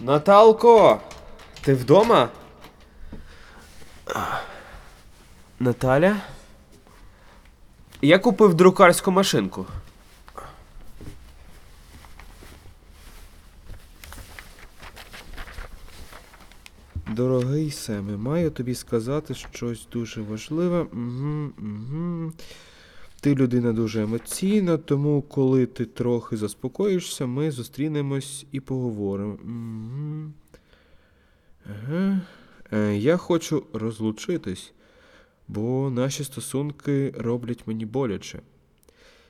Наталко! Ти вдома? Наталя? Я купив друкарську машинку. Дорогий Семе, маю тобі сказати щось дуже важливе. Угу, угу. Ти людина дуже емоційна, тому коли ти трохи заспокоїшся, ми зустрінемось і поговоримо. Угу. Ага. Е, я хочу розлучитись, бо наші стосунки роблять мені боляче.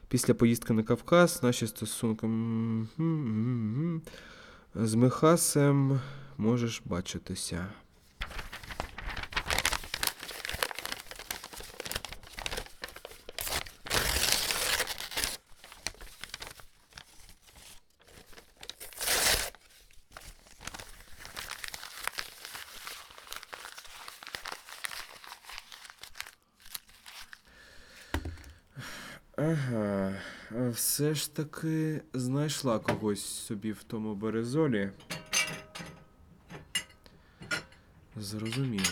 Після поїздки на Кавказ наші стосунки. З Михасем можеш бачитися. Все ж таки знайшла когось собі в тому березолі. Зрозуміло.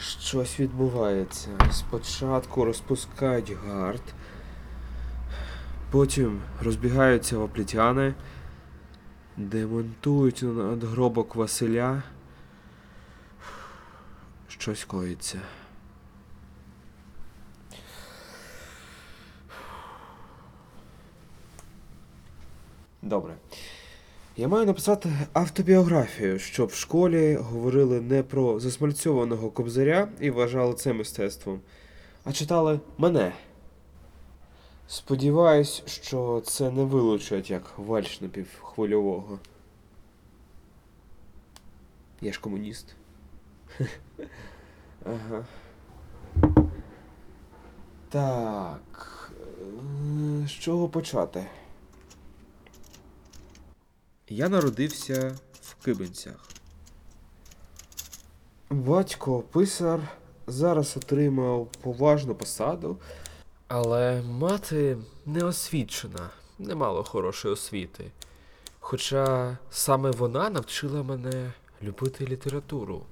Щось відбувається. Спочатку розпускають гард, потім розбігаються ваплітяни, демонтують надгробок Василя. Щось коїться. Добре. Я маю написати автобіографію, щоб в школі говорили не про засмальцьованого кобзаря і вважали це мистецтвом, а читали мене. Сподіваюсь, що це не вилучать як вальш напівхвильового. Я ж комуніст. Ага. Так. е, З чого почати? Я народився в Кибинцях. Батько писар зараз отримав поважну посаду. Але мати неосвічена, не мало хорошої освіти. Хоча саме вона навчила мене любити літературу.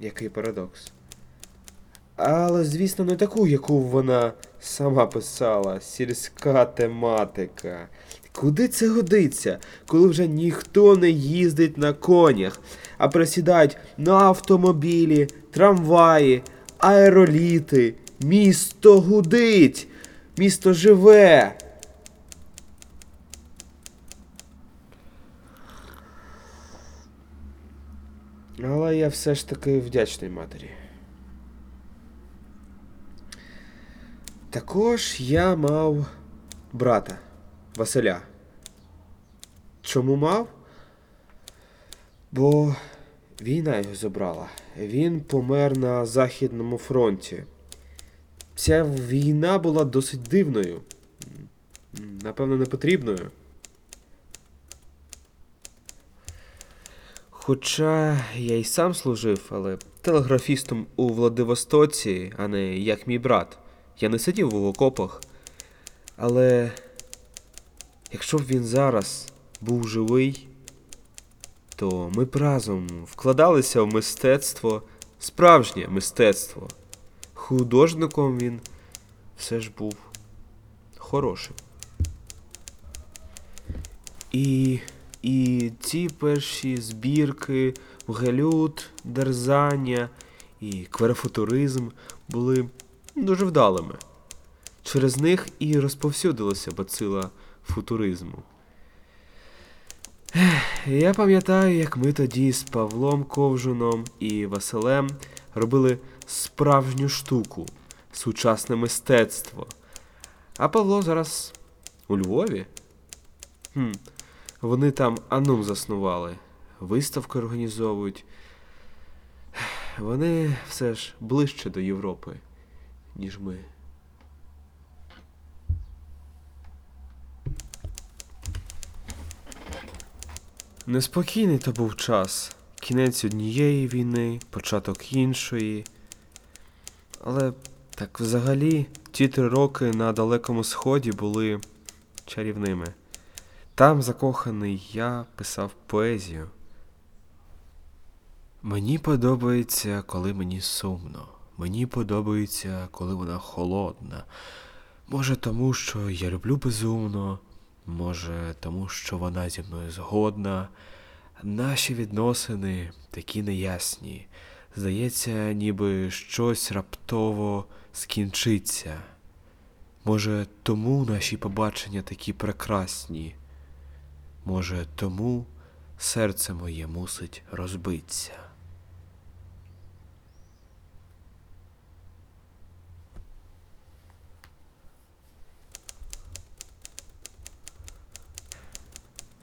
Який парадокс. Але, звісно, не таку, яку вона сама писала, сільська тематика. Куди це годиться, коли вже ніхто не їздить на конях, а присідають на автомобілі, трамваї, аероліти. Місто гудить, місто живе. Але я все ж таки вдячний матері. Також я мав брата Василя. Чому мав? Бо війна його забрала. Він помер на Західному фронті. Ця війна була досить дивною. Напевно, непотрібною. Хоча я й сам служив, але телеграфістом у Владивостоці, а не як мій брат. Я не сидів в окопах. Але якщо б він зараз був живий, то ми б разом вкладалися в мистецтво, справжнє мистецтво. Художником він все ж був хорошим. І, і ці перші збірки, гелют, дерзання і кверафутуризм були дуже вдалими. Через них і розповсюдилася бацила футуризму. Я пам'ятаю, як ми тоді з Павлом Ковжуном і Василем робили справжню штуку, сучасне мистецтво. А Павло зараз у Львові? Хм. Вони там Анум заснували, виставки організовують. Вони все ж ближче до Європи, ніж ми. Неспокійний то був час. Кінець однієї війни, початок іншої. Але так взагалі ті три роки на Далекому Сході були чарівними. Там закоханий я писав поезію. Мені подобається, коли мені сумно. Мені подобається, коли вона холодна. Може, тому що я люблю безумно, може, тому що вона зі мною згодна. Наші відносини такі неясні. Здається, ніби щось раптово скінчиться. Може, тому наші побачення такі прекрасні. Може, тому серце моє мусить розбитися.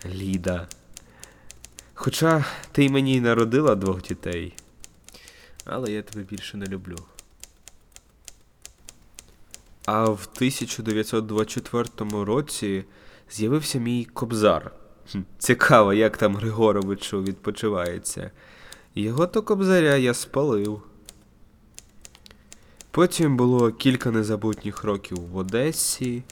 Ліда. Хоча ти й мені й народила двох дітей, але я тебе більше не люблю. А в 1924 році з'явився мій кобзар. Цікаво, як там Григоровичу відпочивається. Його то кобзаря я спалив. Потім було кілька незабутніх років в Одесі.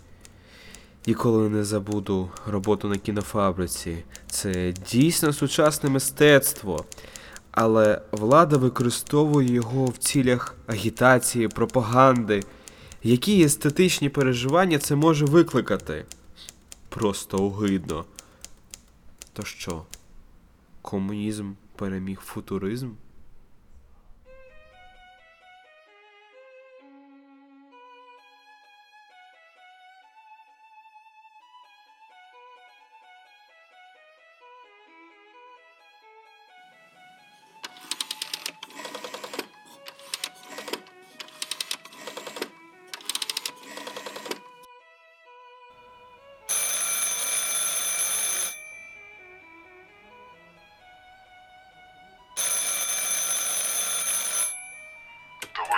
Ніколи не забуду роботу на кінофабриці. Це дійсно сучасне мистецтво. Але влада використовує його в цілях агітації, пропаганди. Які естетичні переживання це може викликати? Просто огидно. То що? Комунізм переміг футуризм?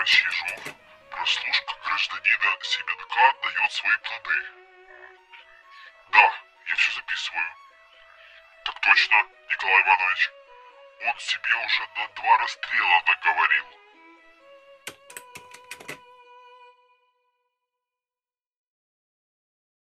Ежов, прослушка гражданина Семенка дает свои плоды. Да, я все записываю. Так точно, Николай Иванович. Он себе уже на два расстрела наговорил.